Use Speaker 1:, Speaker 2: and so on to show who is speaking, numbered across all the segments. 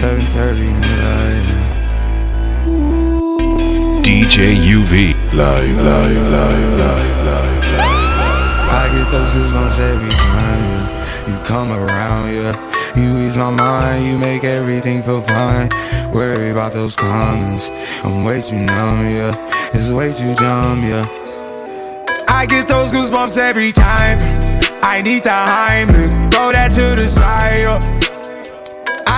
Speaker 1: 7.30 in DJ UV Live, live, live, live, live, I get those goosebumps every time You come around, yeah you ease my mind, you make everything feel fine. Worry about those comments. I'm way too numb, yeah. It's way too dumb, yeah. I get those goosebumps every time. I need the Heimlich. Throw that to the side, yeah.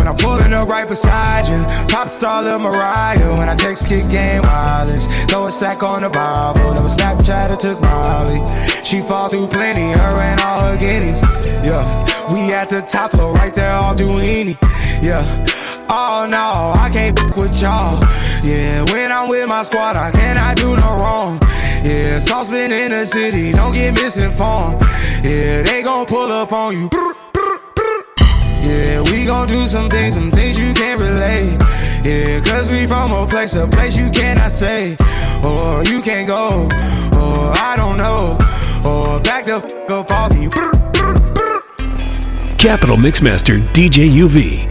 Speaker 1: When I'm pulling up right beside you, pop star Lil Mariah. When I text kick game wireless, throw a stack on the Bible. Never Snapchat I took Molly. She fall through plenty, her and all her guineas. Yeah, we at the top floor, right there, all Duini. Yeah. Oh no, I can't f- with y'all. Yeah, when I'm with my squad, I cannot do no wrong. Yeah, saucepan in the city, don't get misinformed. Yeah, they gon' pull up on you. Yeah, we gon' do some things, some things you can't relate. Yeah, cause we from a place, a place you cannot say. Or you can't go, or I don't know. Or back the f up all me. Capital Mixmaster DJ UV.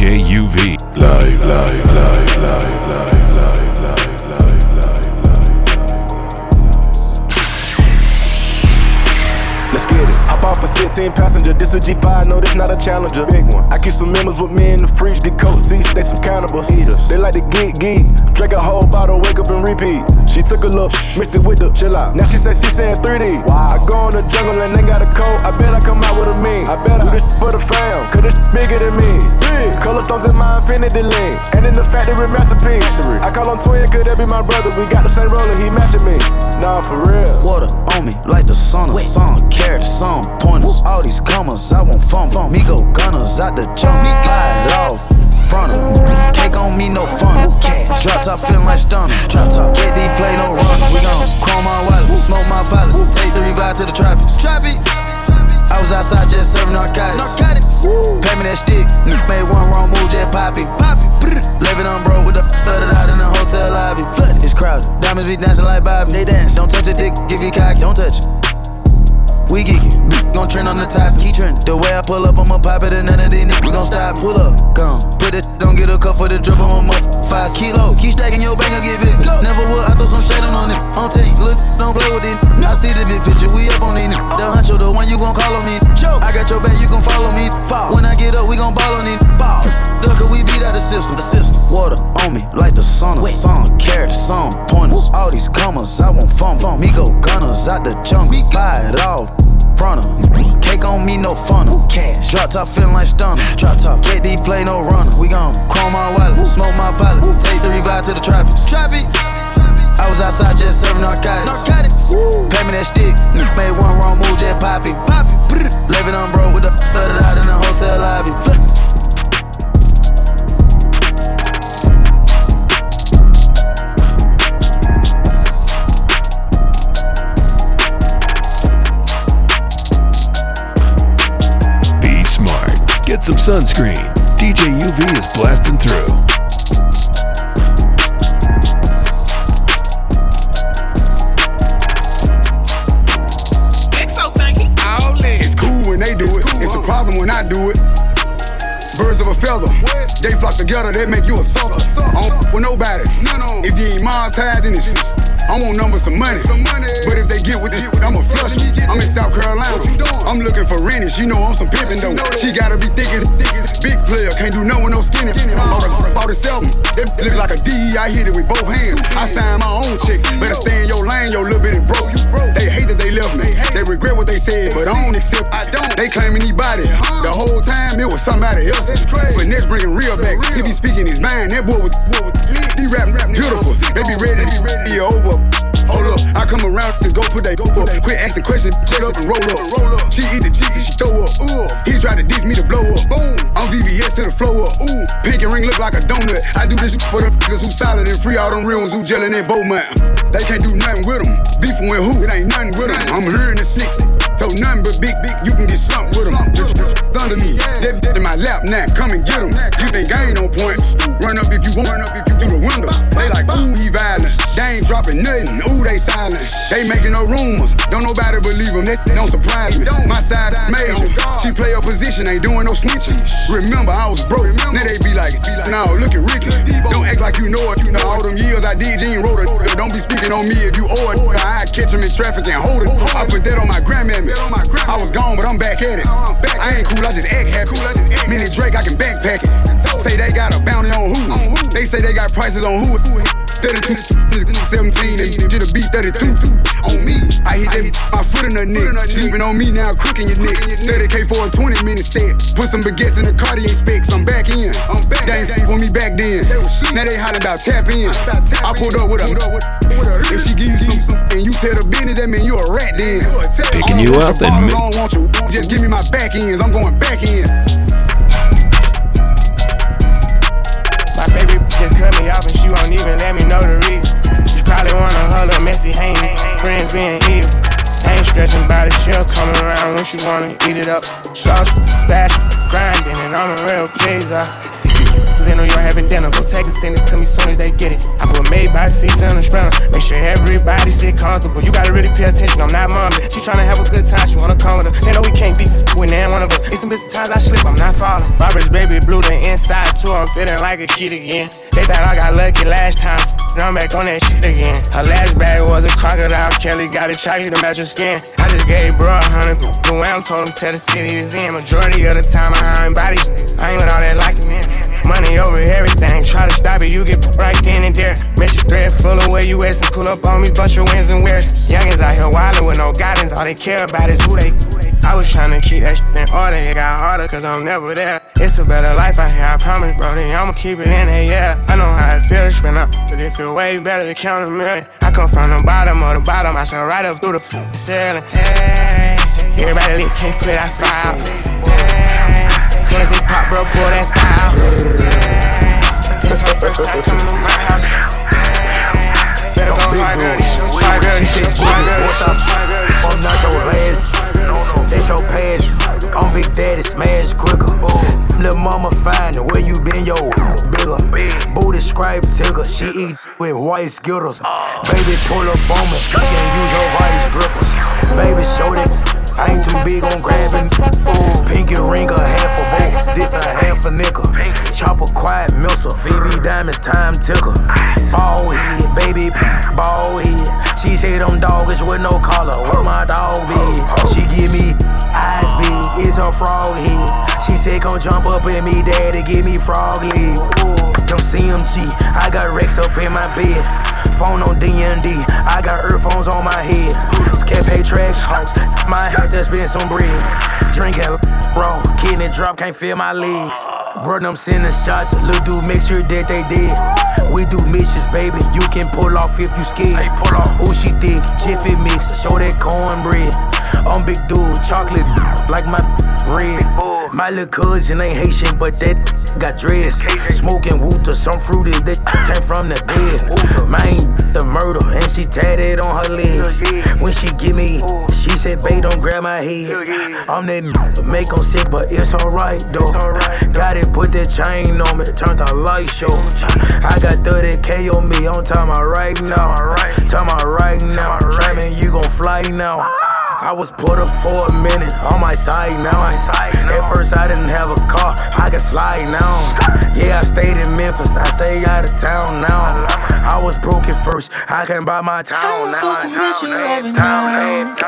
Speaker 1: JUV. Live, live, live, live, live.
Speaker 2: 15 passenger, this a G5, no, this not a challenger. Big one. I keep some members with me in the fridge, the coat seats, they some cannibals. Eaters. They like to geek geek, drink a whole bottle, wake up and repeat. She took a look, mixed it with the chill out. Now she say she saying 3D. Wow. I go in the jungle and they got a coat. I bet I come out with a mean. I bet I do this for the fam, cause it's bigger than me. Big. Color thumbs in my infinity lane. And in the factory masterpiece. Factory. I call him twin, could that be my brother? We got the same roller, he matching me. Nah, for real.
Speaker 3: Water on me like the sun, sun, carrot, sun, point all these commas, I want fun. fun. Me go gunners out the jump, me glide off. Frontal. not gon' me, no fun. Drop top, feeling like stunner. Drop top. Get these play, no run. We gon' chrome my wallet, smoke my pilot. Take three revive to the tropics. Trappy. I was outside just serving narcotics. narcotics. Pay me that stick. Made one wrong move, just poppy. poppy. Living on broke with the flooded out in the hotel lobby. Flooded. It's crowded. Diamonds be dancing like Bobby. They dance. Don't touch it, dick. Give you cocky. Don't touch it. We geekin' gon' trend on the top, Keep trending. The way I pull up, I'ma pop it, and none of these niggas gon' stop. Pull up, gone. Put it, don't get a cup for the drip on my muff. Five kilo, keep stacking your bank, I get big. Never would, I throw some shade on on it. On team, look, don't play with it. I see the big picture, we up on it. The huncho, the one you gon' call on me. I got your back, you gon' follow me. When I get up, we gon' ball on it. Ball. Look, we beat out the system. The system. Water on me, like the sun. Wait. Song, carrot, song, pointers. All these commas, I want fun. Me go gunners out the jungle. We it off front of. Cake on me, no funnel. Cash. Drop top, feeling like stunner. Drop top. Get deep, play no runner. We gon' chrome my wallet, smoke my pilot. Take three vibe to the trappies. Trappy. I was outside just serving narcotics. Narcotics. Pay me that stick. Made one wrong move, just poppy. Poppy. Living on bro with the flooded out in the hotel lobby.
Speaker 1: some sunscreen. DJ UV is blasting through.
Speaker 4: when I do it. Birds of a feather, what? they flock together, they make you a sucker. I don't with nobody. No, no. If you ain't mob tied, then it's I want numbers, some money. Some money. But if they get with this, I'ma flush them. I'm in South Carolina. I'm looking for Rennie. She know I'm some pimpin' though. She gotta be thick as, thick as big player. Can't do nothing, no skinny. Bought a, bought a seven. That look like a D. I hit it with both hands. I signed my own check. Better stay in your lane, yo, little bit of broke. They hate that they left me. They regret what they said, but I don't accept. I don't. They claiming anybody, The whole time it was somebody else. crazy, but next bringing real back. He be speaking his mind, that boy was, boy was he rapping beautiful. They be ready, they be ready over Hold up, I come around and go put that go up. Quit asking questions, shut up and roll up. Roll up. She eat the cheese, she throw up. Ooh, he tried to diss me to blow up. Boom, I'm VVS to the flow up. Ooh, pinky ring look like a donut. I do this for the niggas who solid and free. All them real ones who jellin' in man. They can't do nothing with them. Beefing with who? It ain't nothing with them. I'm hearing the six. So nothing but big, big, you can get slumped with them. Under me, dead dead in my lap now, come and get them. You think I ain't on point? Run up if you want, run up if you do the window dropping nothing. Ooh, they silent. They making no rumors. Don't nobody believe them. that don't surprise me. My side major. She play her position, ain't doing no snitching. Remember, I was broke. Now they be like, nah, look at Ricky. Don't act like you know it. You know all them years I did, you ain't wrote it. Don't be speaking on me if you owe it. I catch him in traffic and hold it. I put that on my grandmammy. I was gone, but I'm back at it. I ain't cool, I just act happy. Mini Drake, I can backpack it. Say they got a bounty on who? They say they got prices on who? 32, 17, and did a beat 32 on me. I hit that my foot in her neck, sleeping on me now, crooking your neck. 30k for a 20 minute set. Put some baguettes in the Cartier specs, I'm back in. I'm back. They ain't for me back then. Now they hollering about tap in. I pulled up with a. If she give you some, and you tell the business, that mean you a rat then.
Speaker 5: Picking you up, and
Speaker 4: just give me my back ends. I'm going back in.
Speaker 6: you won't even let me know the reason. You probably wanna hold up messy hanging, friends being evil. Ain't stretching by the she coming around when she wanna eat it up. Sauce, fashion, grinding, and I'm a real pleaser. Cause in New York having dinner, go take it, send it to me soon as they get it. I put made by seats in the sprinter, make sure everybody sit comfortable. You gotta really pay attention, I'm not mom. She tryna have a good time, she wanna come with her. They know we can't beat with none one of us. It's some business times I slip, I'm not falling. My rich baby blew the inside too, I'm feeling like a kid again. They thought I got lucky last time. Now I'm back on that shit again. Her last bag was a crocodile. Kelly got a chocolate to match her skin. I just gave bro a hundred. The way I'm told him tell the city is in. Majority of the time I ain't body. I ain't with all that like man. Money over everything. Try to stop it, you get right then and there. Miss your thread full of where you at some cool up on me, bust your wins and wears. Youngins out here wildin' with no guidance. All they care about is who they. I was trying to keep that shit in order. It got harder, cause I'm never there. It's a better life out here, I promise, bro. Then I'ma keep it in there, yeah. I know how it feels, to spin up, but it feel way better to count a million. I come from the bottom of the bottom, I shall right up through the f- ceiling. Hey, everybody leave, can't quit, I fire. Cans they pop, bro, for that foul. This her first time coming to my house.
Speaker 7: Better
Speaker 6: go hard,
Speaker 7: girl. Hard, girl. She said, what's
Speaker 6: up?
Speaker 7: I'm not your lad. That's your past. I'm Big Daddy, smash quicker. Lil' mama fine, where you been, yo? Bigger. Booty scribe tigger. She eat with white skittles. Baby, pull up on me. You can use your vice grippers. Baby, show that I ain't too big on grabbing. Ooh, pinky ring, a half a bowl. This a half a nickel. Chopper quiet missile. VV diamonds, time tickle. Ball head, baby. Ball head. She say them doggish with no collar. Where my dog be? She give me eyes big. It's her frog head. She say, to jump up in me, daddy. Give me frog leg. Them CMG. I got Rex up in my bed phone on DND. I got earphones on my head. pay trash hawks. My hat that's been some bread. Drinking, bro. it drop, can't feel my legs. Bro, them sending shots. Little dude, make sure that they did. We do missions, baby. You can pull off if you skid. Hey, pull off. Ooh, she thick. Jiffy mix. Show that cornbread. I'm big dude. Chocolate. Like my red. Big boy. My little cousin ain't Haitian, but that got dressed. Smoking woot some fruity that came from the dead. Mine the murder, and she tatted on her legs. When she give me, she said, babe, don't grab my head. I'm that make them sick, but it's alright though. Got it, put that chain on me, turn the light show. I got 30k on me, on time, I right now. Time, I right now. Tramming, you gon' fly now. Ah. I was put up for a minute, on my side now. At first I didn't have a car, I could slide now. Yeah, I stayed in Memphis, I stay out of town now. I was broke at first, I can buy my town now. I was supposed to miss you every night.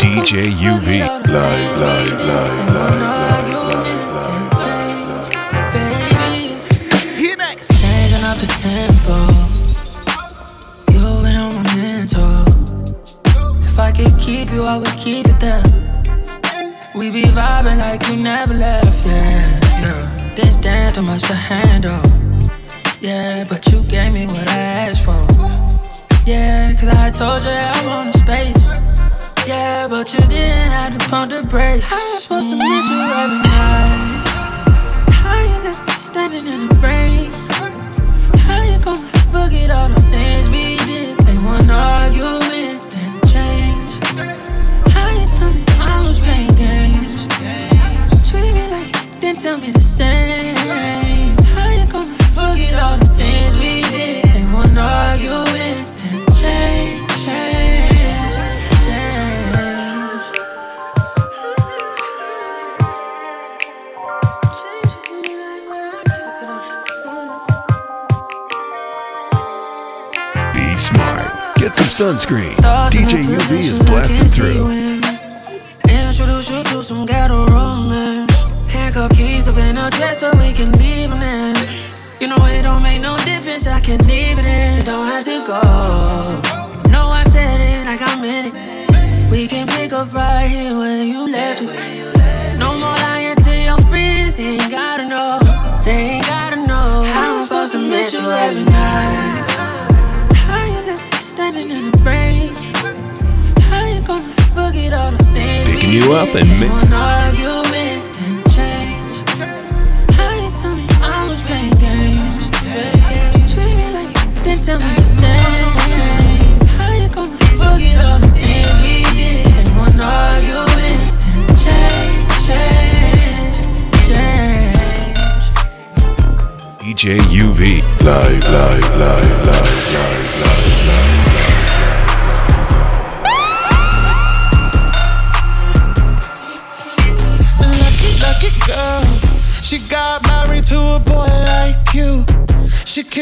Speaker 1: DJ UV, live, live, live, live, live.
Speaker 8: I could keep you, I would keep it there. We be vibing like you never left, yeah. yeah. This dance too much to handle, yeah. But you gave me what I asked for, yeah. Cause I told you I'm on a space, yeah. But you didn't have to pump the brakes. How am I supposed to miss you every night? How you left me standing in the rain? How you gonna forget all the things we did? Ain't one argue. How you tell me I was playing games? Treat me like you, then tell me the same. How you gonna forget all the
Speaker 1: sunscreen. DJ UV is blasting through. Introduce you to some ghetto romance. Handcuff keys up in a dress so we can leave them. You know it don't make no difference, I can leave it in. You don't have to go.
Speaker 8: No, I said it I got it. We can pick up right here where you left it. No more lying to your friends, they ain't gotta know. They ain't gotta know. How I'm supposed to miss you every night and a break. How you gonna forget all the things Picking we you up and make one argument and change? How you tell me I was playing games? Treat me like you, tell me the same. How you
Speaker 1: gonna forget all the things we did one argument and change? Change, change. DJ UV. Live, live, live, live, live, live.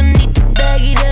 Speaker 9: I need to beg it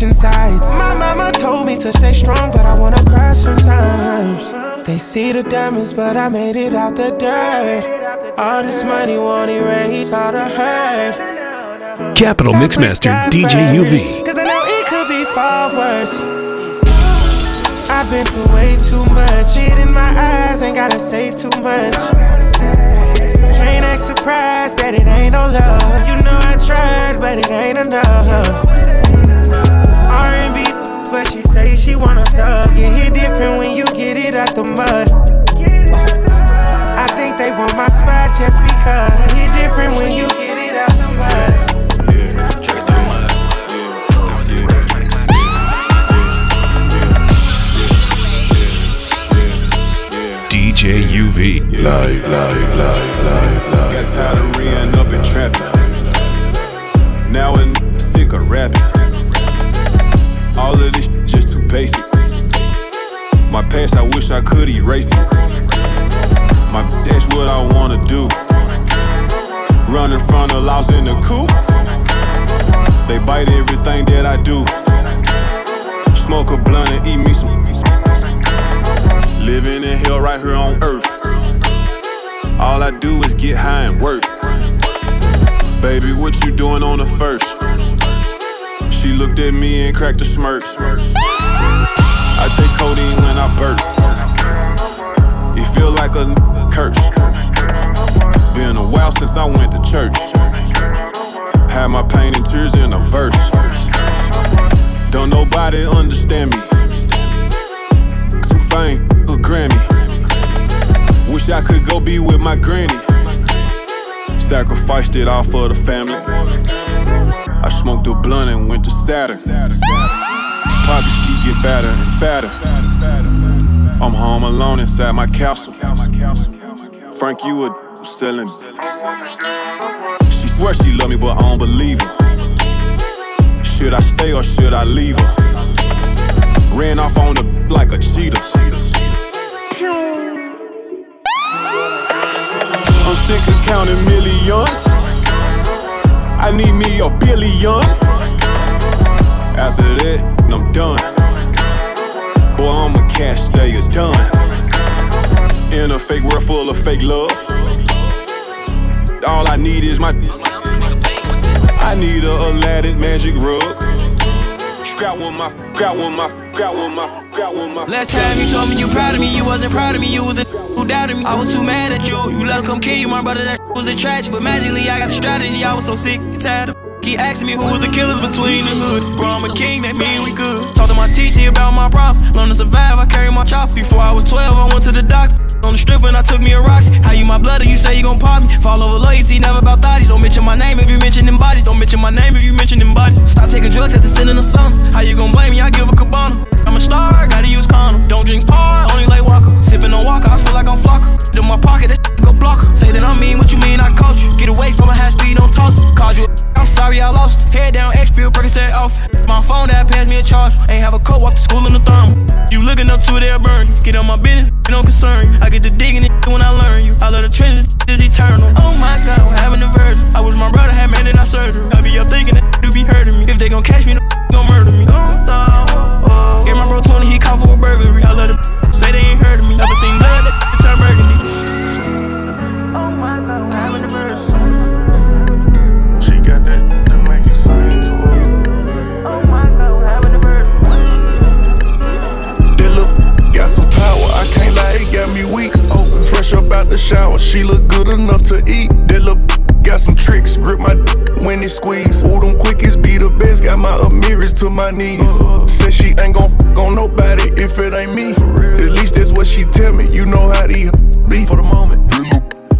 Speaker 10: switching sides. My mama told me to stay strong, but I wanna cry sometimes. They see the diamonds, but I made it out the dirt. All this money won't erase all the hurt.
Speaker 1: Capital Mixmaster DJ UV.
Speaker 10: Cause I know it could be far worse. I've been through way too much. Shit in my eyes, ain't gotta say too much. Can't act surprised that it ain't no love. You know I tried, but it ain't enough but she say she wanna thug. You hit different when you get it out the mud. I think they want my spot just because. Hit different when you get it out the mud.
Speaker 1: Live, live, live,
Speaker 11: live, live. Got tired of
Speaker 1: re
Speaker 11: up and trapping. Now sick of rapping all of this just too basic. My past, I wish I could erase it. My that's what I wanna do. Running from the louse in the coop. They bite everything that I do. Smoke a blunt and eat me some. Living in hell right here on earth. All I do is get high and work. Baby, what you doing on the first? She looked at me and cracked a smirk. I take codeine when I burp. It feel like a curse. Been a while since I went to church. Had my pain and tears in a verse. Don't nobody understand me. Some fame, a Grammy. Wish I could go be with my granny. Sacrificed it all for the family. I smoked a blunt and went to Saturn. Probably she get fatter and fatter. I'm home alone inside my castle. Frank, you were selling. She swear she love me, but I don't believe her. Should I stay or should I leave her? Ran off on the like a cheetah. I'm sick of counting millions. I need me a billion. After that, I'm done. Boy, I'm a cash stayer done. In a fake world full of fake love. All I need is my. I need a Aladdin magic rug.
Speaker 12: Scrap with my, scrap with my, scrap with my. Last time you told me you proud of me, you wasn't proud of me. You was the who doubted me. I was too mad at you. You let him come kill you, my brother. That was a tragedy, but magically I got the strategy. I was so sick and tired of. He asking me who was the killers between the hood. Bro, I'm a king, that mean we good. Talk to my TT about my problems. Learn to survive, I carry my chop. Before I was 12, I went to the doctor. On the strip when I took me a rocks. How you my blood you say you gon' pop me? Fall over loyalty, never about thotties. Don't mention my name if you mention them bodies. Don't mention my name if you mention them bodies. Stop taking drugs sit in the sun. How you gon' blame me? I give a cabana. I'm a star, gotta use condom. Don't drink hard, only like Walker. Sippin' on Walker, I feel like I'm Flocker. In my pocket, that shit go block. Say that I mean what you mean, I caught you. Get away from a high speed, don't toss it. Called you, I'm sorry I lost. Head down, X bill, set off. My phone that passed me a charge. Ain't have a coat, walk to school in the thumb. You lookin' up to their burn. Get on my business, you don't concern. I get to digging it when I learn you. I love the treasure, is eternal. Oh my god, I'm having a virgin. I wish my brother had man and I surgery. I be up thinking that you be hurting me. If they gon' catch me, the gon' murder me. do oh, oh, oh. Give my bro 20, he caught for a burglary. I love the say they ain't heard of me. Never seen blood, that turn burgundy.
Speaker 13: the shower. She look good enough to eat. That look got some tricks. Grip my when it squeeze. Ooh, them quickies be the best. Got my Amiris to my knees. Said she ain't gon' fuck on nobody if it ain't me. At least that's what she tell me. You know how these be for the moment.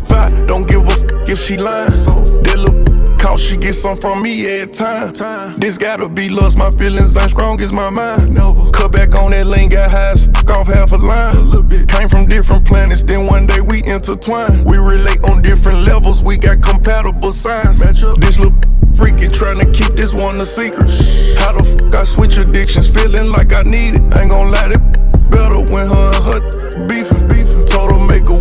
Speaker 13: Five, don't give a f if she lying. So that little Cause she get some from me every time. This gotta be love. my feelings ain't strong as my mind. Never. Cut back on that lane, got high as fuck off half a line. A little bit. Came from different planets, then one day we intertwine. We relate on different levels, we got compatible signs. Match up. This little freaky, trying to keep this one a secret. How the fuck I switch addictions, feeling like I need it. Ain't gon' lie, it better when her and her beef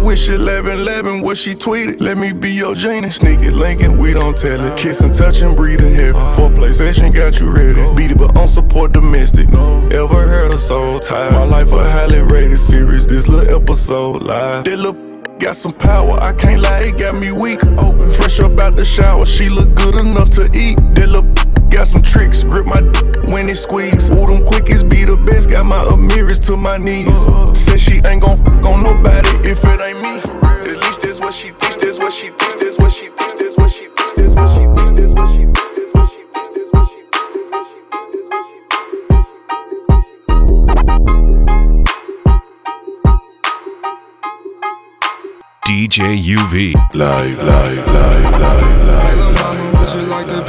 Speaker 13: wish 11 what she tweeted. Let me be your Jane and sneak it, linking, we don't tell it. Kissing, touching, breathing, heavy. 4 PlayStation, got you ready. Beat it, but on support domestic. Ever heard of soul ties? My life a highly rated series. This little episode live. That little got some power. I can't lie, it got me weak. Open, fresh up out the shower. She look good enough to eat. That little got some tricks. Grip my d- when it squeeze. Ooh, them quickest be the best. Got my Amiris to my knees. Said she ain't gon' fuck on nobody if it ain't me. At least that's what she thinks. That's what she thinks. That's what she thinks. That's what she thinks. That's what she thinks. That's what she thinks.
Speaker 1: DJ UV. Live,
Speaker 14: live, live, live, live, live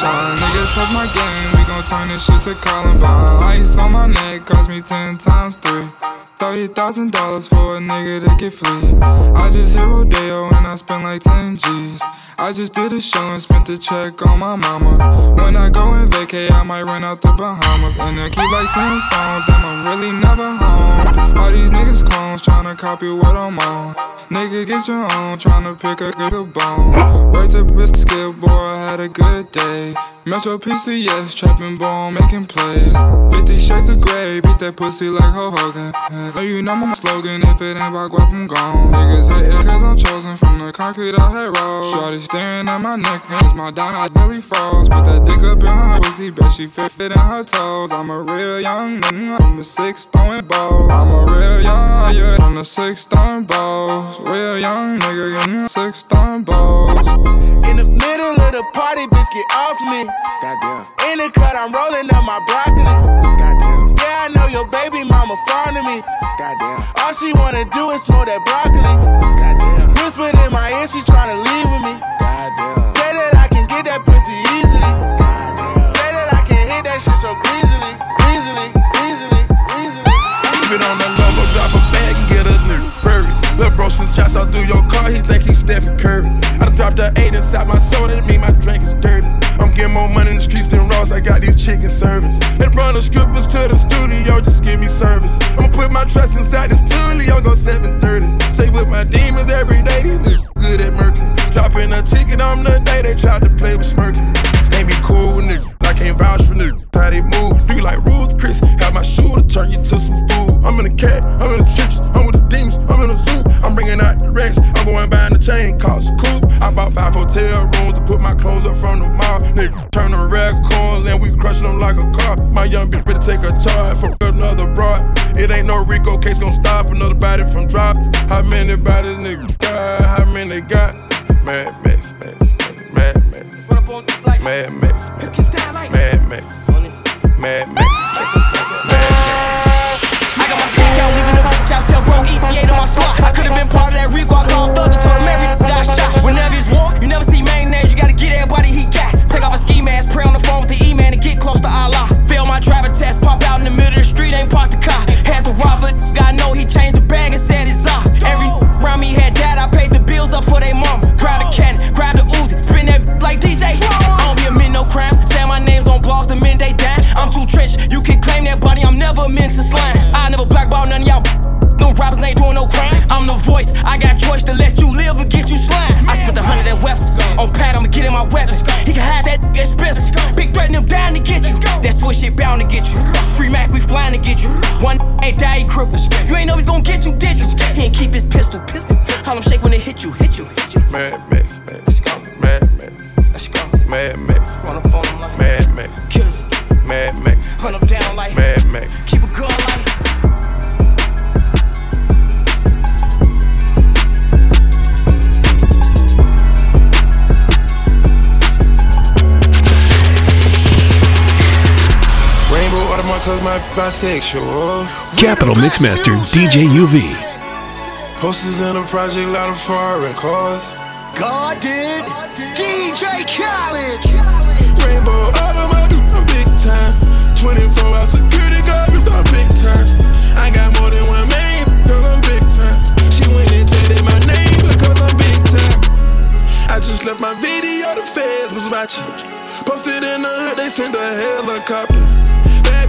Speaker 14: son. Niggas talk my game, i am turn this shit to Columbine. Ice on my neck cost me ten times three. Thirty thousand dollars for a nigga to get free. I just hit Rodeo and I spent like ten G's. I just did a show and spent the check on my mama. When I go in vacay, I might run out the Bahamas. And I keep like ten phones, and I'm really never home. All these niggas clones tryna copy what I'm on. Nigga, get your own, tryna pick a good bone. Worked the biscuit, boy, I had a good day. Metro PCS, trapping Rolling ball, making plays. 50 shades of gray, beat that pussy like Hulk Hogan. Know oh, you know my slogan, if it ain't about guap, I'm gone. Niggas hate it cause I'm chosen from the concrete I had rolled. Shorty staring at my neck, hands my dime, I nearly froze. Put that dick up in her pussy, bet she fit fit in her toes. I'm a real young nigga, I'm the six throwing balls. I'm a real young, nigga. I'm the six throwing balls. Real young nigga, getting six throwing balls.
Speaker 15: In the middle of the party, bitch, get off me. Goddamn. In the cut, I'm rolling up my broccoli. Goddamn. Yeah, I know your baby mama fond of me. Goddamn. All she wanna do is smoke that broccoli. Goddamn. Whispered in my ear, she tryna leave with me. Goddamn. Say that I can get that pussy easily. Goddamn. Say that I can hit that shit so greasily, greasily,
Speaker 16: greasily, greasily. Keep it on the Lil' bro some shots out through your car, he think he Stephen Curry. I done dropped a eight inside my soul, that mean my drink is dirty. I'm getting more money in the streets than Ross, I got these chicken service. They run the strippers to the studio, just give me service. I'ma put my trust inside this studio, go 730. Say with my demons every day, these good at murking. Dropping a ticket on the day they tried to play with Smirking. Ain't be cool with niggas, I can't vouch for niggas. How they move, do you like Ruth Chris? Got my shoe to turn you to some food. I'm in a cat, I'm in the church, I'm with the demons, I'm in a zoo bringing out the racks. I'm going buying the chain, cost a coupe. I bought five hotel rooms to put my clothes up from the mall. Nigga, turn the coins and we crushing them like a car. My young bitch better take a charge for another broad. It ain't no Rico case gonna stop another body from dropping. How many bodies nigga got? How many got? Man,
Speaker 1: bisexual. Capital Mixmaster DJ UV.
Speaker 17: Posters in a project, lot of foreign cars.
Speaker 18: God did. DJ Khaled.
Speaker 17: Rainbow all of my do, I'm big time. 24 hour security guard, you I'm big time. I got more than one man, because I'm big time. She went and tated my name because I'm big time. I just left my video, to feds was watching. Posted in the hood, they sent a helicopter.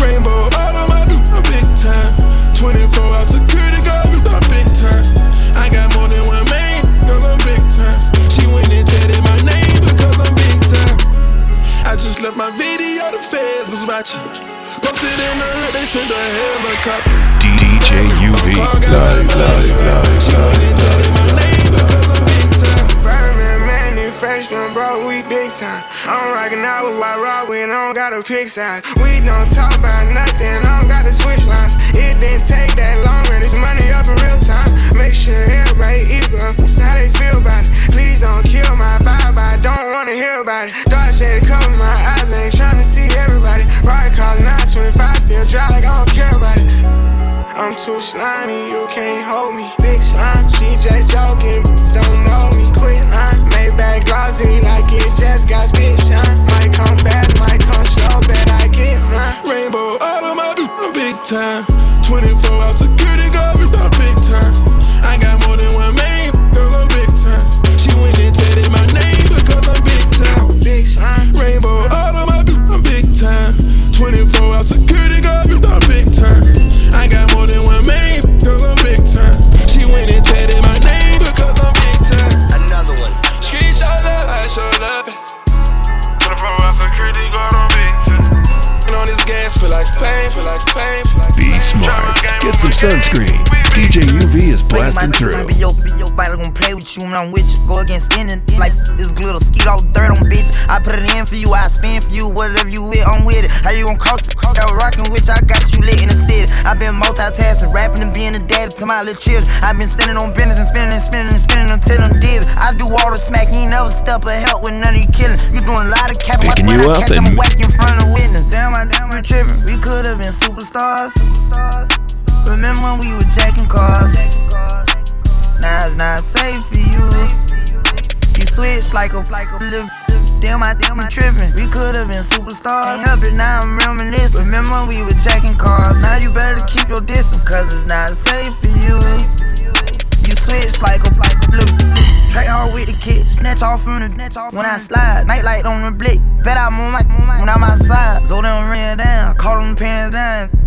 Speaker 17: Rainbow, all of my big time. 24 hour security guard big time. I got more than one man, cause I'm big time. She went and tatted my name because I'm big time. I just left my video, the feds was watching. Posted in the hood, they sent a helicopter.
Speaker 1: DJ
Speaker 17: UV,
Speaker 1: live, live, live,
Speaker 17: live. fresh, done bro, we big time. I'm rockin' out with my rod when I don't got a pick size. We don't talk about nothing, I don't gotta switch lines. It didn't take that long, and it's money up in real time. Make sure everybody eat, bro, how they feel about it. Please don't kill my vibe, I don't wanna hear about it. Dark shade cover my eyes, ain't tryna see everybody. Ride call 925, still dry, like I don't care about it. I'm too slimy, you can't hold me. Big slime, she just joking, don't know me. Quit fast, that glossy, like it just got stitched. Might come fast, might come slow, bet I get mine. Rainbow out of my big time. 24 hour security guard with my big time. I got more than one man.
Speaker 1: history. DJ UV is blasting through. Nobody gon' play with you when I'm with you. Go against any like this little Skeet all dirt on bitch. I put it in for you, I spin for you. Whatever you with, I'm with it. How you gon' cross the cross I rockin' with? I got you lit in the city. i been multitasking, rapping and being a daddy to my little children. i been spinning on business and spinning and spinning and spinning until I'm dizzy. I do all the smack, he never step or help with none of you killing. You doing a lot of cap. when you I up and... i whack in front of witness. Damn, I damn, I tripping. We could have been superstars. superstars. Remember when we were jacking cars? Now it's not safe for you. You switch like a like a
Speaker 19: little. Damn, I damn, I trippin'. We could've been superstars. can help it, now I'm reminiscing. Remember when we were jacking cars? Now you better keep your distance, cause it's not safe for you. You switch like a like a blue. Track hard with the kid, snatch off from the snatch off. When I slide, nightlight on the blick. Bet I'm on my, when I'm outside. So them ran down, call them pants down.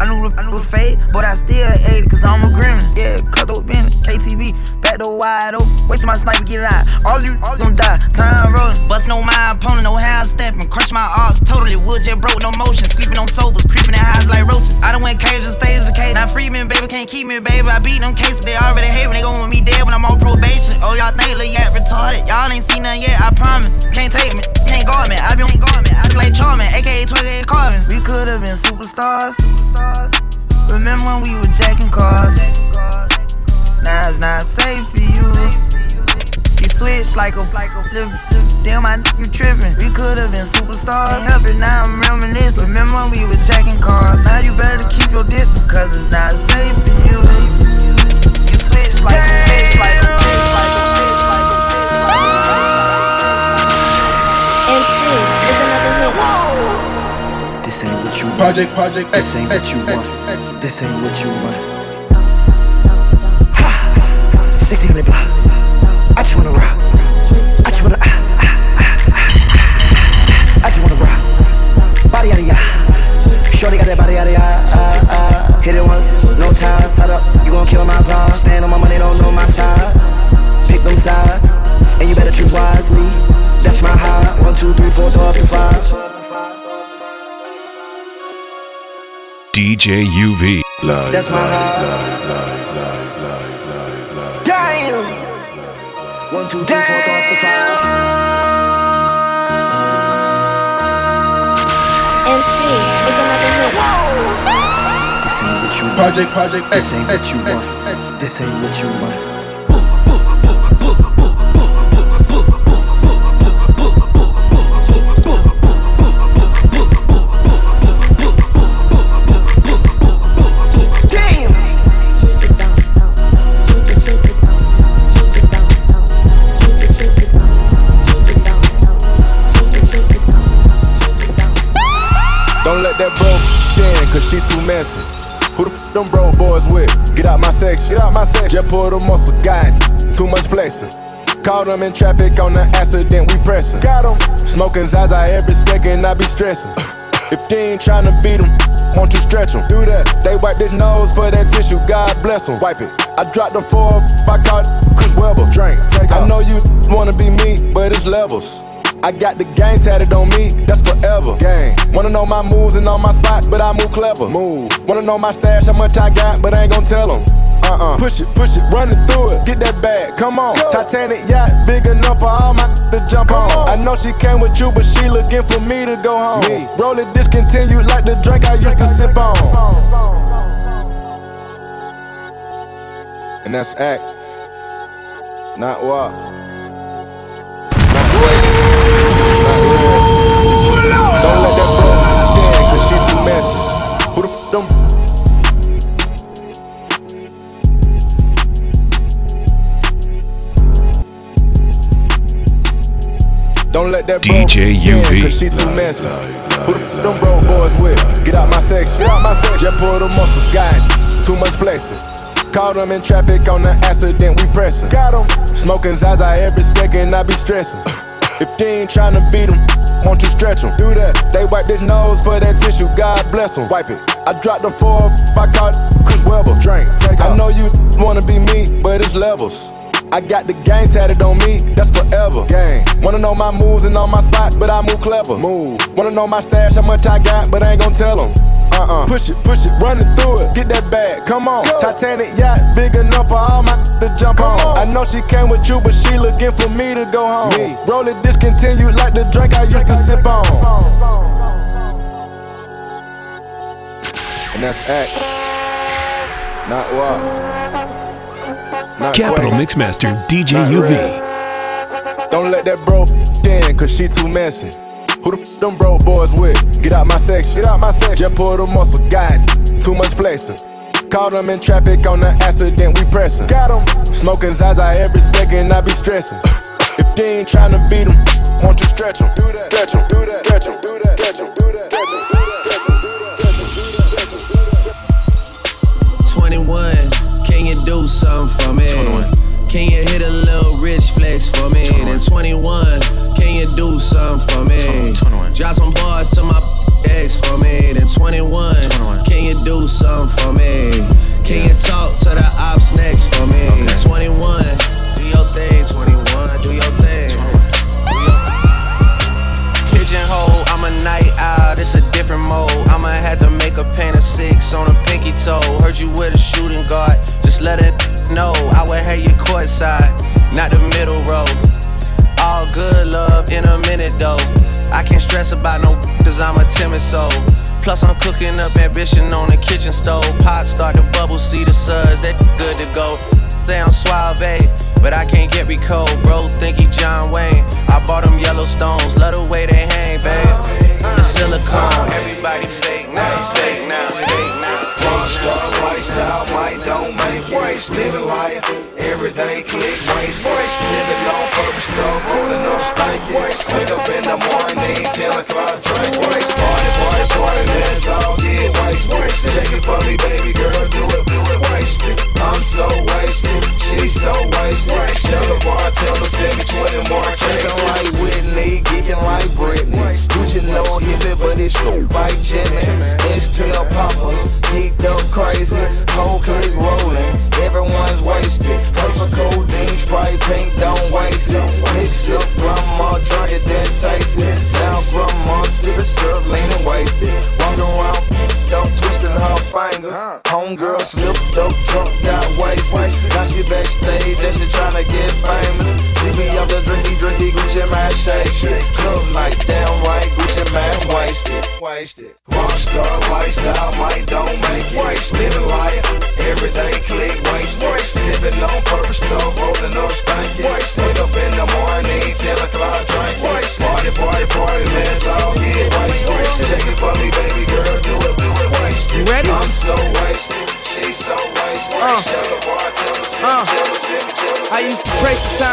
Speaker 19: I knew it was fake, but I still ate it, cause I'm a grimace. Yeah, cut those bins, KTV, back door wide open. Waste my sniper, get out. All you, all you die. Time rolling, bustin' on my opponent, no how stepping. Crush my ox totally, wood jet broke, no motion. Sleeping on sofas, creeping in houses like roaches. I done went cage and stage the cage. Now Freeman, baby, can't keep me, baby. I beat them cases, they already hate me. They gon' want me dead when I'm on probation. Oh, y'all think Lil y'all retarded? Y'all ain't seen nothing yet, I promise. Can't take me, can't guard me. I be on guard me. I be like Charmin, aka 28 Carvin. We could've been superstars. Remember when we were jacking cars? Now it's not safe for you. You switch like a like a damn, I you tripping. We could've been superstars. Ain't help it now, I'm reminiscing. Remember when we were jacking cars? Now you better keep your distance, cause it's not safe for you. You switch like. a.
Speaker 20: project, project. This ain't what you want. Eh, eh, eh. This ain't what you want. Ha! 1600 block. I just wanna rock. I just wanna. Ah, ah, ah, ah. I just wanna rock. Body out of ya. Shorty got that body out of ya. Ah, ah, Hit it once, no time. Side up, you gon' kill my vibe. Stand on my money, don't know my size. Pick them sides, and you better choose wisely. That's my high. One, two, three, four, five.
Speaker 1: DJ UV. That's my heart. Damn. One, two, three,
Speaker 20: MC, eh, eh, eh. This ain't what you want. Project, project, this ain't what you want. This ain't what you want.
Speaker 21: two mansions. Who the f- them bro boys with? Get out my section. Get out my section. Just pull the muscle, got it. Too much flexing. Caught them in traffic on the accident, we pressing. Got them. Smoking Zaza every second, I be stressing. if they ain't trying to beat them, won't you stretch them? Do that. They wipe their nose for that tissue, God bless them. Wipe it. I dropped the four, I caught Chris Webber. Drink. Take I know you wanna be me, but it's levels. I got the gang tatted on me, that's forever. Gang. Wanna know my moves and all my spots, but I move clever. Move. Wanna know my stash, how much I got, but I ain't gon' tell them. Uh-uh. Push it, push it, run it through it. Get that bag, come on. Go. Titanic yacht, big enough for all my to jump on. on. I know she came with you, but she looking for me to go home. Me. Roll it, discontinued like the drink I used to sip on. And that's act, not walk. Them Don't let that DJ UV. Cause she too Who them broke boys with? Get out my sex Get out my sex. Yeah, pull the muscle. Got Too much flexing. Caught them in traffic on the accident. We pressing. Got them. Smoking Zaza every second. I be stressing. If they ain't trying to beat them, want you stretch them. Do that. They wipe their nose for that tissue, God bless them. Wipe it. I dropped the four, I caught Chris Webber. Drink. Take I know you wanna be me, but it's levels. I got the gang tatted on me, that's forever. Gang. Wanna know my moves and all my spots, but I move clever. Move. Wanna know my stash, how much I got, but I ain't gon' tell them uh uh. Push it, push it, run it through it. Get that bag, come on. Go. Titanic yacht, big enough for all my to jump on. on. I know she came with you, but she looking for me to go home. Me. Roll it discontinued like the drink I used to sip on. And that's act, not what?
Speaker 1: Not Capital quake. Mixmaster DJ not UV. Red.
Speaker 21: Don't let that bro in, cause she too messy. Who the f them bro boys with? Get out my section. Get out my section. Yeah, pull the muscle, got Too much flexing. Caught him in traffic on the accident, we pressin'. Got him. Smoking Zaza every second, I be stressin'. if they ain't to beat him, won't you stretch him? Do that, stretch him, do that, stretch him, do that,
Speaker 22: something for me? 21. Can you hit a little rich flex for me? Then 21, can you do something for me? Drop some bars to my ex for me. Then 21, can you do something for me? Can you talk to the ops next for me? 21, do your thing. 21, do your thing. Do your Pigeonhole, I'm a night owl. It's a different mode. I'ma have to make a paint of six on a pinky toe. Heard you with a shooting guard. Just let it no, I would have you courtside, not the middle row. All good love in a minute though. I can't stress about no cause I'm a timid soul. Plus I'm cooking up ambition on the kitchen stove. Pot start to bubble, see the suds, that good to go. Down suave, but I can't get me cold. Bro, think he John Wayne. I bought him Yellowstones, love the way they hang, babe. The silicone, everybody fake now, fake now, fake now.
Speaker 23: Rockstar lifestyle might don't make waste. Living life, everyday click waste. waste. Living on purpose, though, rolling up stank waste. Wake up in the morning, 10 o'clock, drink waste. Party, party, party, that's all get waste. waste. Check it for me, baby girl, do it, do it, waste. I'm so wasted, she's so wasted. Waste. Tell the bartender, send me 20 more checks.
Speaker 24: like Whitney, getting like Britney. Gucci, no hit it, but it's no like Jimmy. Extra poppers, geeked up up crazy. Whole clique rolling, everyone's wasted. Paper codeine, sprite, pink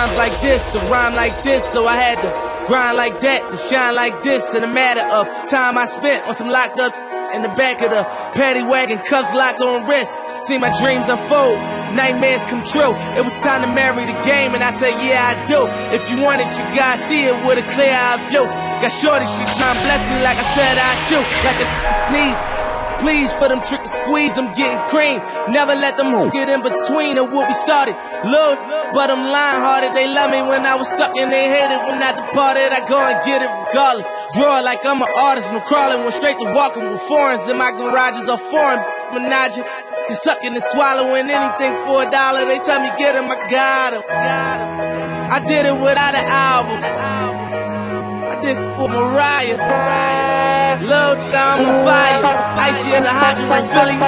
Speaker 25: times like this, to rhyme like this, so I had to grind like that, to shine like this. In a matter of time, I spent on some locked up in the back of the paddy wagon, cuffs locked on wrist. See my dreams unfold, nightmares come true. It was time to marry the game, and I said, Yeah, I do. If you want it, you gotta see it with a clear eye view. Got shorty, she time, bless me like I said I do. Like a sneeze. Please for them trick to squeeze, I'm getting cream. Never let them get in between of what be started. Look, but I'm lying hearted. They love me when I was stuck and they hated when I departed. I go and get it regardless. Draw like I'm an artist, no crawling, went straight to walking with foreigns in my garages are foreign menagerie. Sucking and swallowing anything for a dollar. They tell me get him, I got him. I did it without an album. I did with Mariah. Lil Dom on fire, icy as a hot from Philly,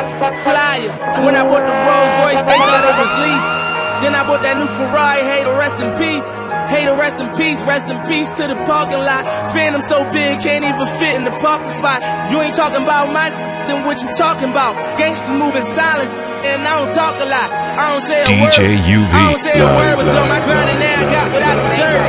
Speaker 25: flyer. When I bought the Rolls Royce, they thought it was lease. Then I bought that new Ferrari, hey to rest in peace. Hey to rest in peace, rest in peace to the parking lot. Phantom so big, can't even fit in the parking spot. You ain't talking about mine, then what you talking about? Gangsters moving silent, and I don't talk a lot. I don't say a DJ word.
Speaker 1: UV.
Speaker 25: I don't say a word, but on my grind and now I got what I deserve.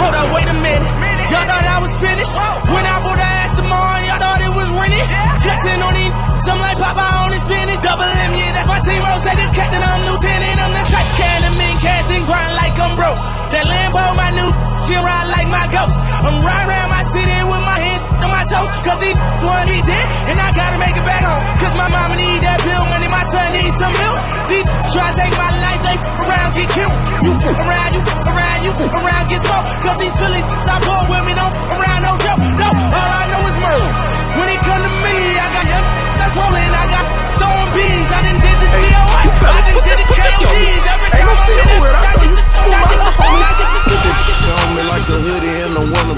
Speaker 25: Hold up, wait a minute. Y'all thought I was finished when I bought that Demar, y'all thought it was winning. Flexing on these, I'm like Popeye on his spinach. Double M, yeah, that's my team. Rose, the captain, I'm lieutenant. I'm the type cannon, casting grind like I'm broke. That Lambo, my new, she ride like my ghost. I'm riding around my city with my hands on my toes. Cause these want be dead, and I gotta make it back home. Cause my mama need that bill money, my son needs some milk. These try to take my life, they around get killed. You around, you around, you around get smoked. Cause these Philly, I pull with me, don't around no joke. No, all when it come to me, I got young that's rolling. I got throwing beans. I didn't.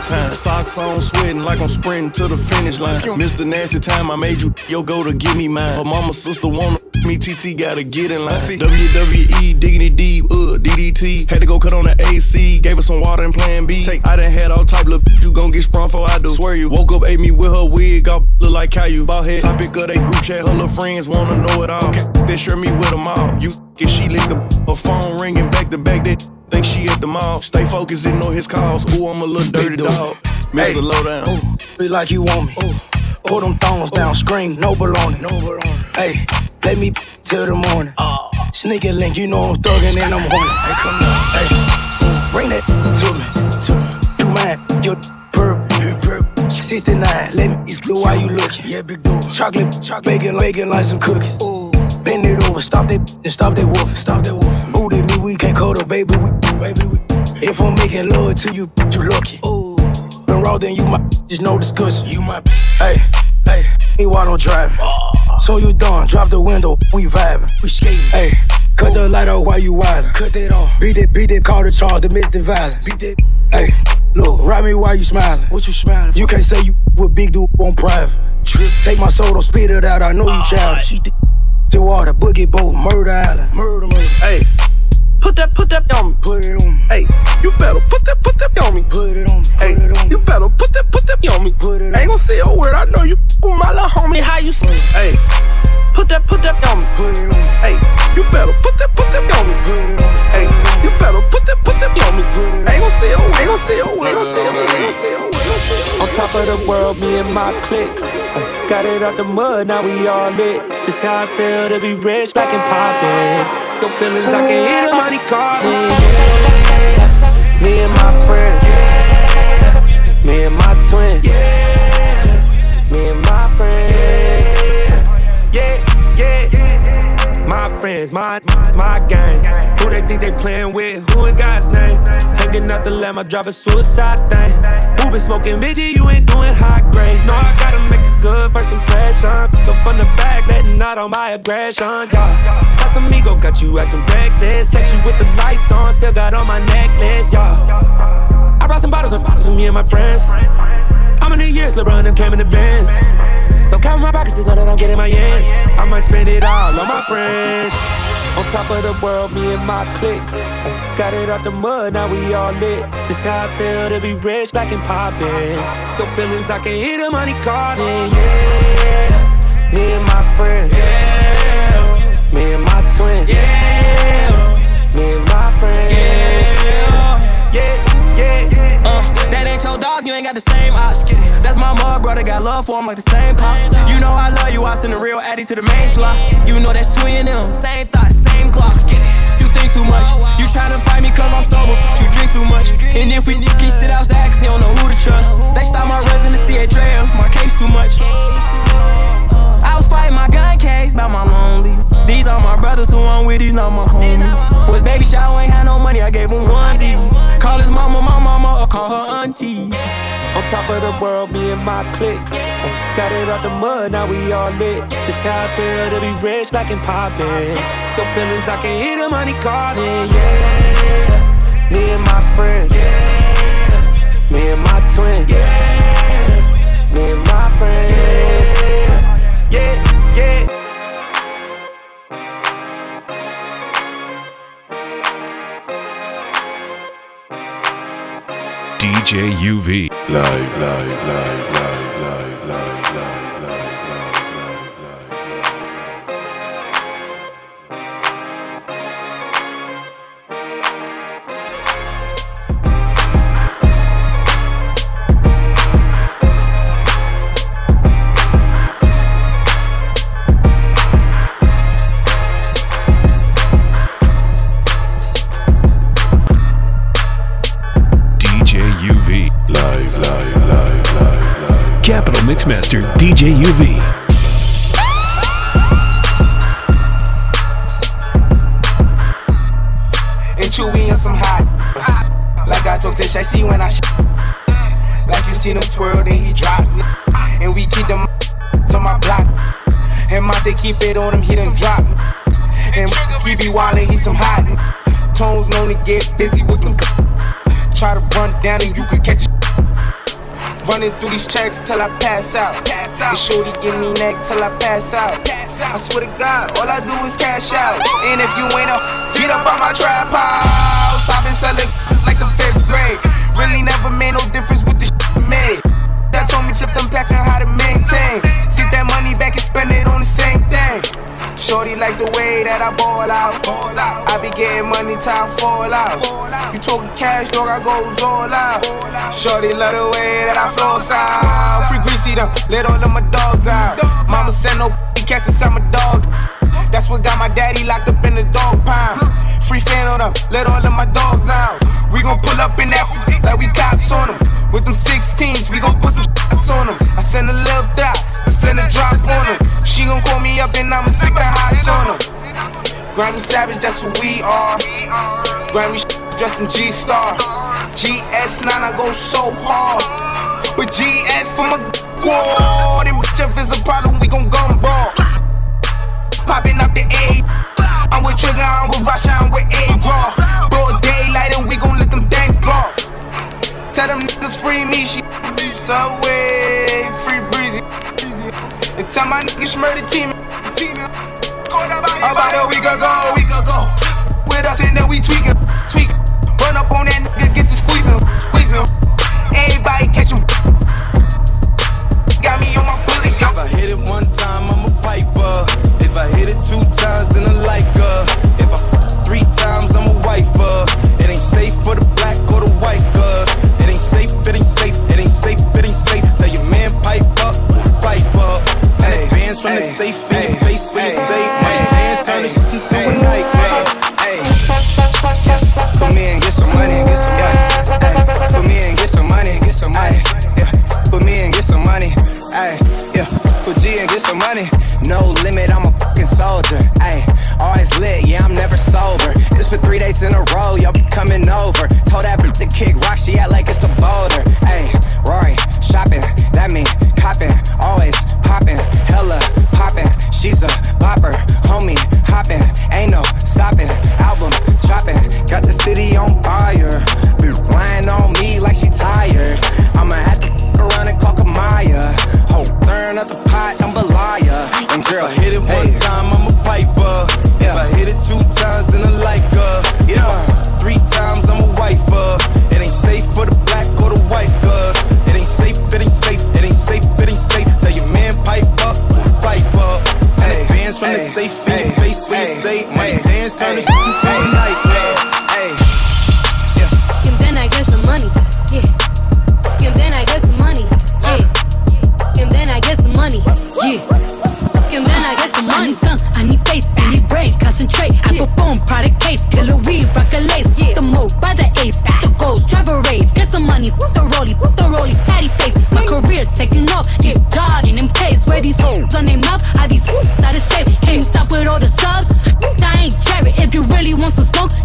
Speaker 21: Time. Socks on, sweating like I'm sprinting to the finish line. Missed the nasty time I made you, yo, go to give me mine. Her mama, sister, wanna me, TT, gotta get in line. WWE, digging deep, uh, DDT. Had to go cut on the AC, gave her some water and plan B. Take, I done had all type of you gon' get sprung for I do. Swear you woke up, ate me with her wig, I look like how you. Ball head, topic of they group chat, her little friends wanna know it all. Okay. They share me with them all. You and she leave the her phone ringing back to back. That think she at the mall. Stay focused, ignore his calls. Ooh, I'm a little dirty dog. Mr. Hey. Lowdown.
Speaker 25: be like you want me. Ooh. Pull them thongs down, scream, no baloney. No baloney. Hey, let me till the morning. Uh, ah. Sneaker link, you know I'm thuggin' and I'm horny. Hey, come on, hey, bring that to me. To me. You mine, your perp, your perp. 69, let me eat the while you lookin'. Yeah, big dude. Chocolate, chocolate, bacon, bacon like some cookies. Ooh. Bend it over, stop that and stop that wolf, stop that wolf. Booty me, we can't the baby. We, baby, we. If I'm making love to you, you lucky. Ooh, been raw, then you my. There's no discussion. You my. Hey, hey, me why don't drive? Ah. So you done? Drop the window, we vibing, we skating. Hey. Cut the light off while you wildin'. Cut that off. Beat it, beat it, call the charge, admit the violence. Beat that. Hey, look, ride me while you smiling. What you smiling? You can't say you with big dude on private. Trip. Take my soul, don't spit it out. I know you ah, childish. The boogie boat, murder island. Murder, murder. Hey. Put that, put that on me. Put it on me. Hey, you better put that, put that on me. Put it on me. Hey, you better put that, put that on me. Put it. On. Ain't gon' say a word. I know you my little homie. How you sleep? Hey, put that, put that on me. Put it on me. Hey, you better put that, put that on me. Put it on me. Hey, you better put that, put that on me. Put it on. Ain't gon' say a word. Ain't gon' say a word. Ain't gon' say a word. On top of the world, me and my clique. Got it out the mud, now we all lit. It's how I feel to be rich, black and poppin'. The feelings I can hit them, money calling. Me and my friends, me and my twins, me and my friends, yeah, yeah. My friends, my my gang. Who they think they playing with? Who in God's name? Hugging up the lamb, I drive a suicide thing. Who been smoking, bitchy? You ain't doing high grade. No, I gotta make a good first impression. Pick up from the back, letting out all my aggression. Yeah. Casamigo got you acting reckless. Sex you with the lights on, still got on my necklace. Yeah. I brought some bottles and bottles for me and my friends. I'm in the years, LeBron and came in the Benz. So count my pockets, just know that I'm getting my ends. I might spend it all on my friends. On top of the world, me and my clique. Got it out the mud, now we all lit. This how I feel to be rich, black and poppin'. The feelings I can hear the money calling, yeah. Me and my friends, yeah. Me and my twin, yeah. Me and my friends, yeah. Yeah, yeah. Uh, that ain't your dog, you ain't got the same ops. That's my mud, brother, got love for him like the same pops. You know I love you, I send a real addy to the main slot. You know that's twin them, same thoughts, same clocks think too much. You tryna fight me cause I'm sober, but you drink too much. And if we need can sit outside cause they don't know who to trust. They stop my residency at Drams, my case too much. I was fighting my gun case by my lonely. These are my brothers who I'm with, these not my homies. For his baby shower, ain't had no money, I gave him one Call his mama, my mama, or call her auntie. On top of the world, me and my clique. Got it out the mud, now we all lit. It's how I feel to be rich, black and poppin'. The feelings I can hear the money calling, yeah. Me and my friends, yeah. Me and my twin, yeah. Me and my friends, yeah, yeah.
Speaker 1: DJ Live, live, live, live, live, live. DJ UV.
Speaker 25: chewy on some hot. Like I told Tish, I see when I sh- Like you seen him twirl, then he drops. And we keep them to my block. And Monte keep it on him, he done drop. And we be wildin', he some hot. Tones known to get busy with them. Try to run down and you could catch a Running through these tracks till I pass out. Pass out. This shorty give me neck till I pass out. pass out. I swear to God, all I do is cash out. And if you ain't up, get up on my trap house. I've been selling like the fifth grade. Really never made no difference with the shit made. That told me flip them packs and how to maintain. Get that money back and spend it on the same thing. Shorty like the way that I ball out. Ball out. I be getting money, time fall out. Fall out. You talking cash, dog, I go all out. Shorty love the way that I flow out. Free greasy them, let all of my dogs out. Dogs Mama out. no cats inside my dog. That's what got my daddy locked up in the dog pound. Free fan on them, let all of my dogs out. We gon' pull up in that like we cops on them. With them 16s, we gon' put some shots on them. I send a little dot, I send a drop on them. She gon' call me up and I'ma sick the highs on them. Grammy Savage, that's what we are. Grammy dressed in G-Star. GS9, I go so hard. But GS from a squad, and bitch, if it's a problem, we gon' gumball popping up the A. I'm with Trigger, I'm with Rasha, I'm with A. Raw. Broad daylight and we gon' let them things blow. Tell them niggas free me, she be subway, free breezy. And tell my niggas murder team. About a week ago, a week ago. With us and then we tweaking, tweak. Run up on that nigga, get to squeeze him. Everybody catch him.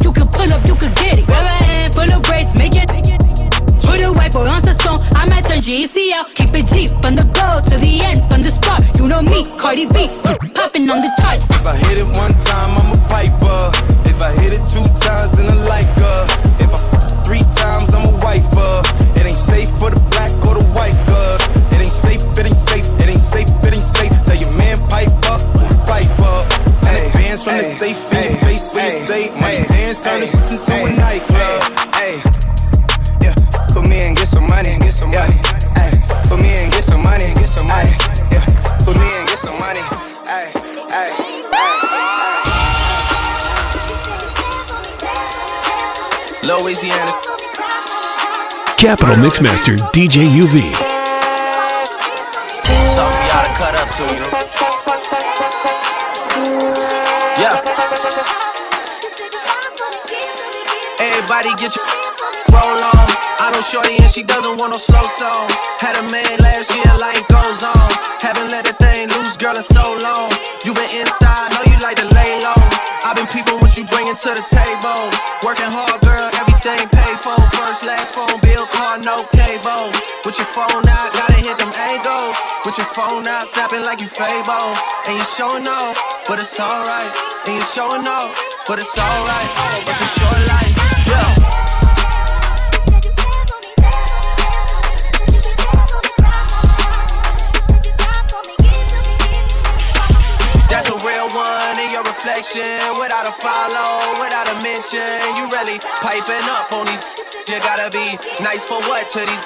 Speaker 25: You could pull up, you could get it. Grab Rubber hand full of braids, make it.
Speaker 26: Put a white boy on the song, I might turn GEC out. Keep it Jeep from the go to the end, from the start. You know me, Cardi B, popping on the charts.
Speaker 27: If I hit it one time, I'm a piper.
Speaker 1: Capital Mixmaster DJ UV. Something y'all to cut
Speaker 27: up to, you Yeah. Everybody get your roll on. I don't shorty and she doesn't want no slow song. Fabo, and you showing up, but it's alright. And you showing up, but it's alright. It's a short life, yeah. That's a real one in your reflection. Without a follow, without a mention, you really piping up on these. You gotta be nice for what to these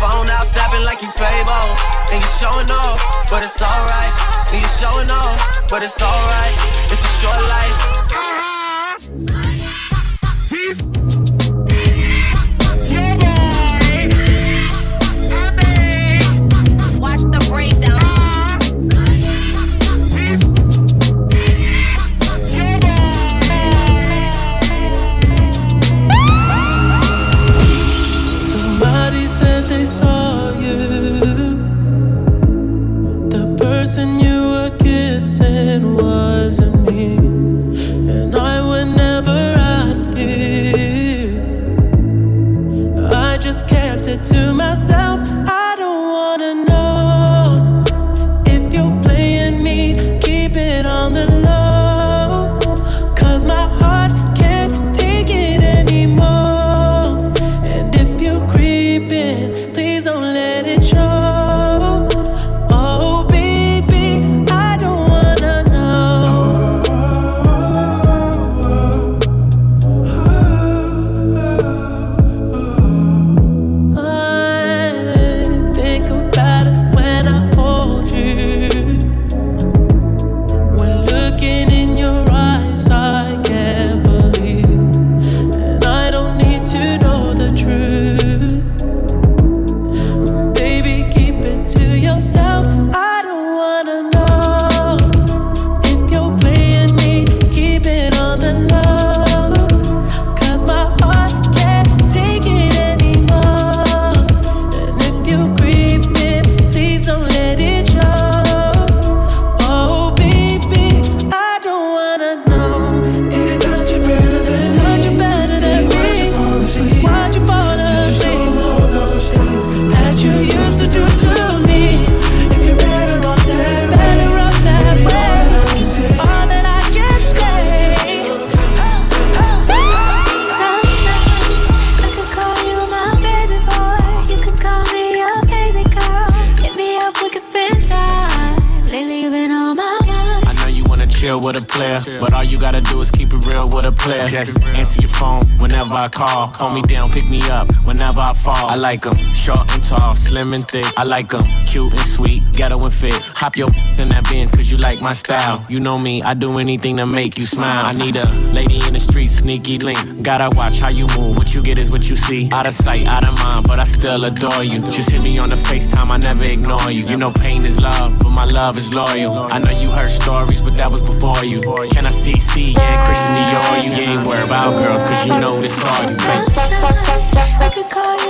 Speaker 27: phone out, snapping like you fable, And you showing off, but it's alright. And you showing off, but it's alright. It's a short life.
Speaker 28: pretend wasn't me, and I would never ask you. I just kept it to myself.
Speaker 29: call. Call me down, pick me up fall. I like them short and tall, slim and thick. I like them cute and sweet, ghetto and fit. Hop your in that Benz cause you like my style. You know me, I do anything to make you smile. I need a lady in the street, sneaky link. Gotta watch how you move, what you get is what you see. Out of sight, out of mind, but I still adore you. Just hit me on the FaceTime, I never ignore you. You know pain is love, but my love is loyal. I know you heard stories, but that was before you. Can I see see? Yeah, Christian Dior, you ain't worried about girls, cause you know this all
Speaker 30: you I could call you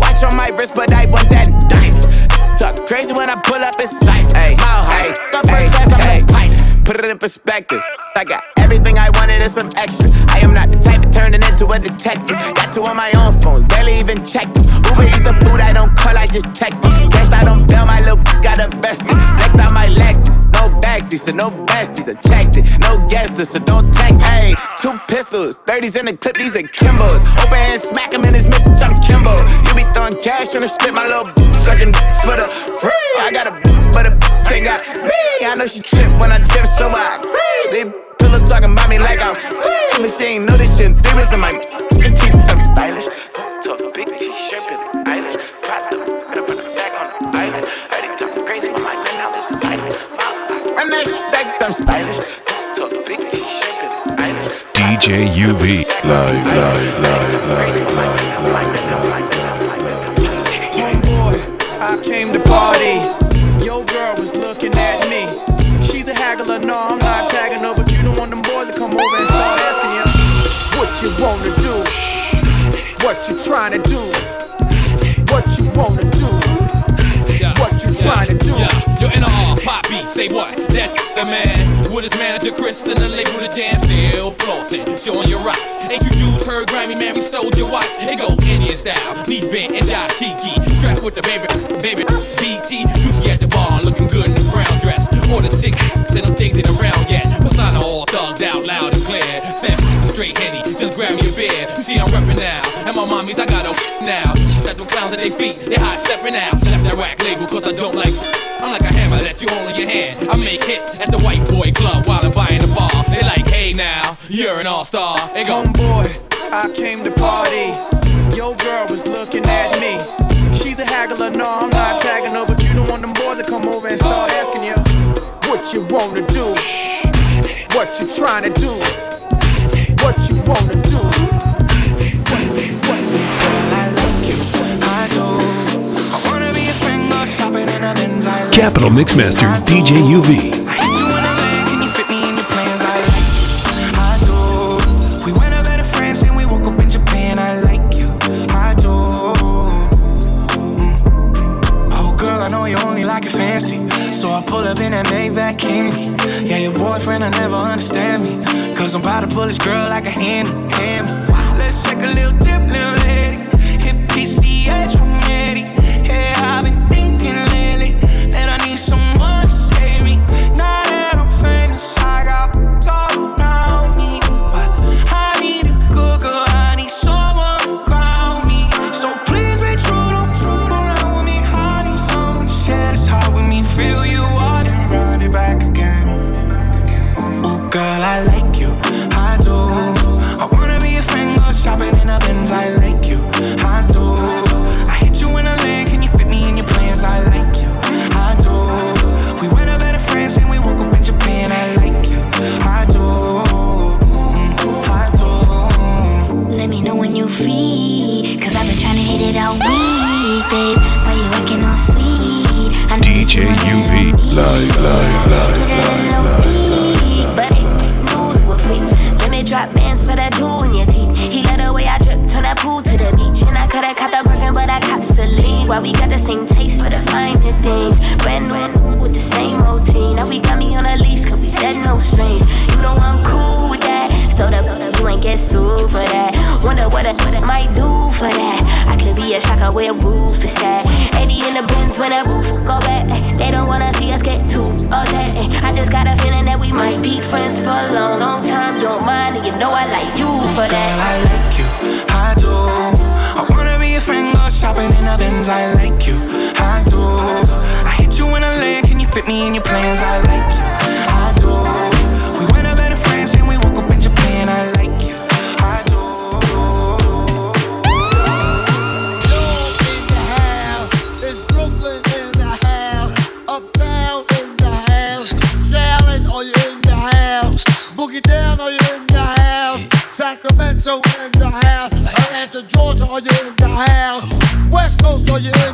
Speaker 31: Watch on my wrist, but I want that diamonds. Talk crazy when I pull up in sight. Hey, mile high. The first class, I'm hey, like put it in perspective. I got everything I wanted and some extra. I am not the type of turning into a detective. Got two on my own phone, barely even checked it. Uber eats the food I don't call, I just text it. Guess I don't bail, my little got a bestie. Next time my Lexus, no backseat, so no besties. I checked it, no guest list, so don't text. Hey, two pistols, 30s in the clip, these are Kimbo's. Open and smack him in his mid, I'm Kimbo. You be throwing cash on the strip, my little sucking for the free. I got a for the think I me. I know she trip when I drip, so I agree. They pillow talking about me like I'm slim, she ain't know this shit. Three in my teeth, I'm stylish. Toes, big t-shirt, Billie Eilish. Pride the middle from the back on the island. Heard they talking crazy, but my name now is silent. I'm not I'm stylish. Toes,
Speaker 1: big t-shirt, Billie Eilish. DJ UV. Live, live, live, live,
Speaker 32: live, live, live. Young boy, I came to party whole girl was looking at me. She's a haggler, no, I'm not tagging her, but you don't want them boys to come over and start asking you. What you wanna do? What you trying to do? What you wanna do? What you trying to do? Yeah, you're
Speaker 33: in a R, pop beat, say what? That's the man with his manager Chris and the label the jam still flossing, showing your rocks. Ain't you dudes heard Grammy man? We stole your watch. It go Indian style, knees bent and dashiki, strapped with the baby, baby BT, juicy at the on, looking good in the brown dress. More than six, and I'm dating around yet. Persona all thugged out loud and clear. Sip a straight henny, just grab me a beer. You see, I'm reppin' now, and my mommies, I got a now. Got them clowns at their feet, they high stepping out. Left that rack label, cause I don't like. I'm like a hammer that you hold in your hand. I make hits at the white boy club while I'm buying a bar. They like, hey now, you're an all star. They
Speaker 32: go, boy, I came to party. Your girl was looking at me. She's a haggler, no, I'm not tagging over them boys come over and start asking you what you wanna do, what you trying to do, what you wanna do.
Speaker 1: Capital Mixmaster DJ UV
Speaker 34: up in that Maybach candy. Yeah, your boyfriend will never understand me. Cause I'm about to pull this girl like a hand, hand. Let's take a little dip, little lady.
Speaker 35: Drop bands for that tool in your teeth. He let away, I drip, turn that pool to the beach. And I coulda caught the burger, but I cops the lead. Why we got the same taste for the finer things? Brand new with the same routine. Now we got me on a leash, cause we said no strings. You know I'm cool with that. So that you ain't get sued for that. Wonder what I, what I might do for that. I could be a shocker where roof is at. 80 in the bins when that roof go back. They don't wanna see us get too upset. I just got a feeling that we might be friends for a long, long time. You're mine, and you know I like you for that. Girl,
Speaker 34: I like you, I do. I wanna be your friend, go shopping in the bins. I like you, I do. I hit you in a leg, can you fit me in your plans? I like you. oye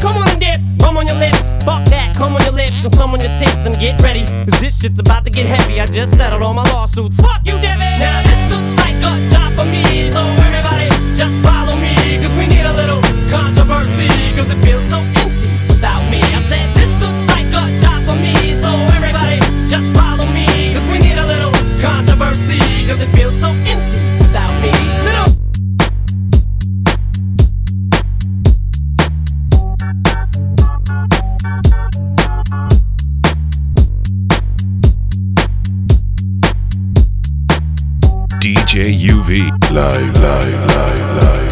Speaker 36: Come on and dip, bum on your lips. Fuck that, come on your lips and some on your tits and get ready. Cause this shit's about to get heavy. I just settled all my lawsuits. Fuck you, Debbie. Now this looks like a job for me. So everybody, just follow me. Cause we need a little controversy. Cause it feels so good. DJ Live, live, live, live.